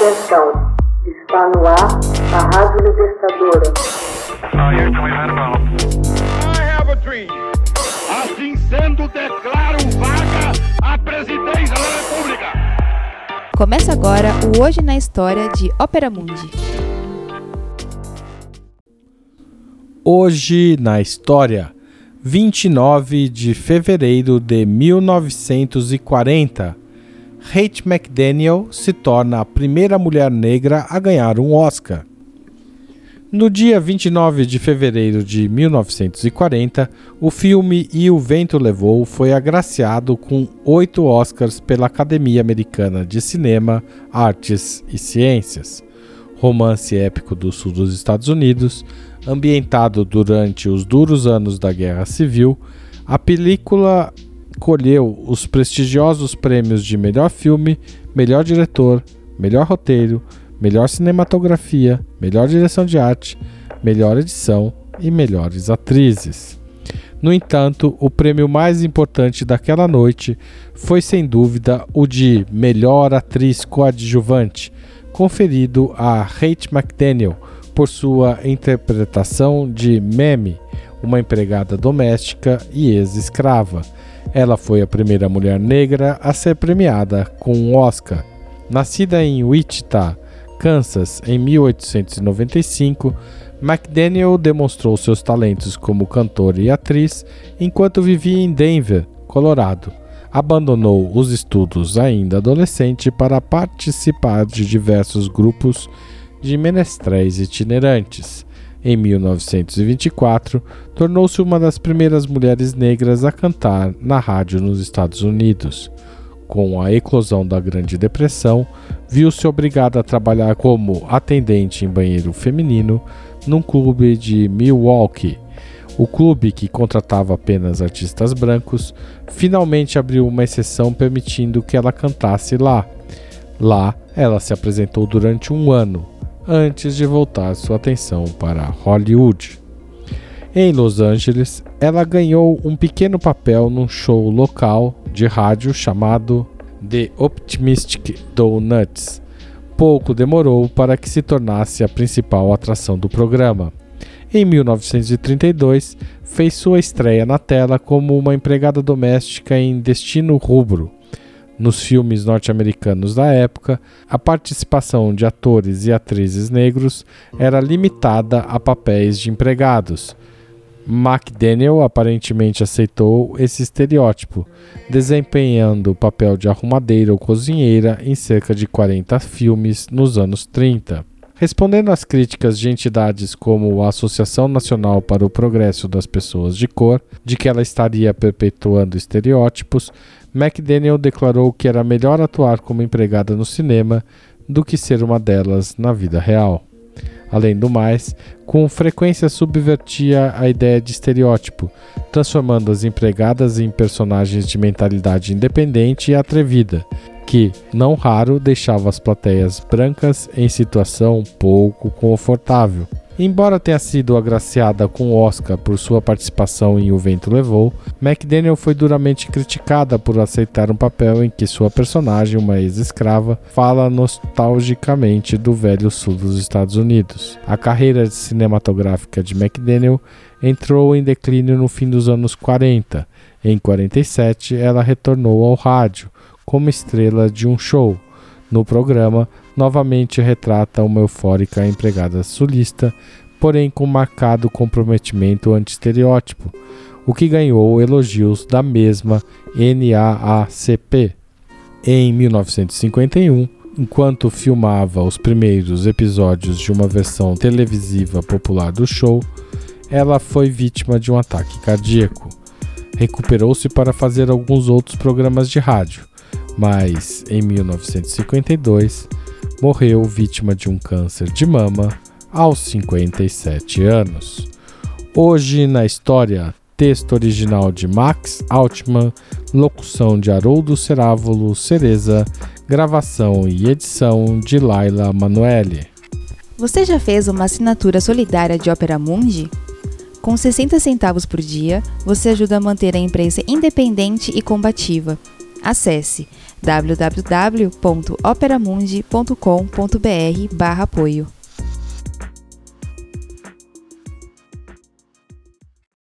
Atenção, está no ar a Rádio Libertadora. Assim sendo, declaro vaga a presidência da República. Começa agora o Hoje na História de Ópera Mundi. Hoje na História, 29 de fevereiro de 1940. Kate McDaniel se torna a primeira mulher negra a ganhar um Oscar. No dia 29 de fevereiro de 1940, o filme E o Vento Levou foi agraciado com oito Oscars pela Academia Americana de Cinema, Artes e Ciências. Romance épico do sul dos Estados Unidos, ambientado durante os duros anos da Guerra Civil, a película colheu os prestigiosos prêmios de melhor filme, melhor diretor, melhor roteiro, melhor cinematografia, melhor direção de arte, melhor edição e melhores atrizes. No entanto, o prêmio mais importante daquela noite foi sem dúvida o de melhor atriz coadjuvante, conferido a Kate McDaniel por sua interpretação de Meme, uma empregada doméstica e ex-escrava ela foi a primeira mulher negra a ser premiada com um Oscar. Nascida em Wichita, Kansas, em 1895, McDaniel demonstrou seus talentos como cantora e atriz enquanto vivia em Denver, Colorado. Abandonou os estudos ainda adolescente para participar de diversos grupos de menestréis itinerantes. Em 1924, tornou-se uma das primeiras mulheres negras a cantar na rádio nos Estados Unidos. Com a eclosão da Grande Depressão, viu-se obrigada a trabalhar como atendente em banheiro feminino num clube de Milwaukee. O clube, que contratava apenas artistas brancos, finalmente abriu uma exceção permitindo que ela cantasse lá. Lá, ela se apresentou durante um ano, antes de voltar sua atenção para Hollywood. Em Los Angeles, ela ganhou um pequeno papel num show local de rádio chamado The Optimistic Donuts. Pouco demorou para que se tornasse a principal atração do programa. Em 1932, fez sua estreia na tela como uma empregada doméstica em Destino Rubro, nos filmes norte-americanos da época, a participação de atores e atrizes negros era limitada a papéis de empregados. McDaniel aparentemente aceitou esse estereótipo, desempenhando o papel de arrumadeira ou cozinheira em cerca de 40 filmes nos anos 30. Respondendo às críticas de entidades como a Associação Nacional para o Progresso das Pessoas de Cor, de que ela estaria perpetuando estereótipos, McDaniel declarou que era melhor atuar como empregada no cinema do que ser uma delas na vida real. Além do mais, com frequência subvertia a ideia de estereótipo, transformando as empregadas em personagens de mentalidade independente e atrevida, que, não raro, deixava as plateias brancas em situação pouco confortável. Embora tenha sido agraciada com o Oscar por sua participação em O Vento Levou, McDaniel foi duramente criticada por aceitar um papel em que sua personagem, uma ex-escrava, fala nostalgicamente do velho sul dos Estados Unidos. A carreira cinematográfica de McDaniel entrou em declínio no fim dos anos 40. Em 47, ela retornou ao rádio como estrela de um show. No programa, novamente retrata uma eufórica empregada sulista, porém com marcado comprometimento anti-estereótipo, o que ganhou elogios da mesma NAACP. Em 1951, enquanto filmava os primeiros episódios de uma versão televisiva popular do show, ela foi vítima de um ataque cardíaco. Recuperou-se para fazer alguns outros programas de rádio, mas em 1952 morreu vítima de um câncer de mama aos 57 anos. Hoje na história, texto original de Max Altman, locução de Haroldo Cerávulo Cereza, gravação e edição de Laila Manoeli. Você já fez uma assinatura solidária de Opera Mundi? Com 60 centavos por dia, você ajuda a manter a imprensa independente e combativa. Acesse www.operamundi.com.br/apoio.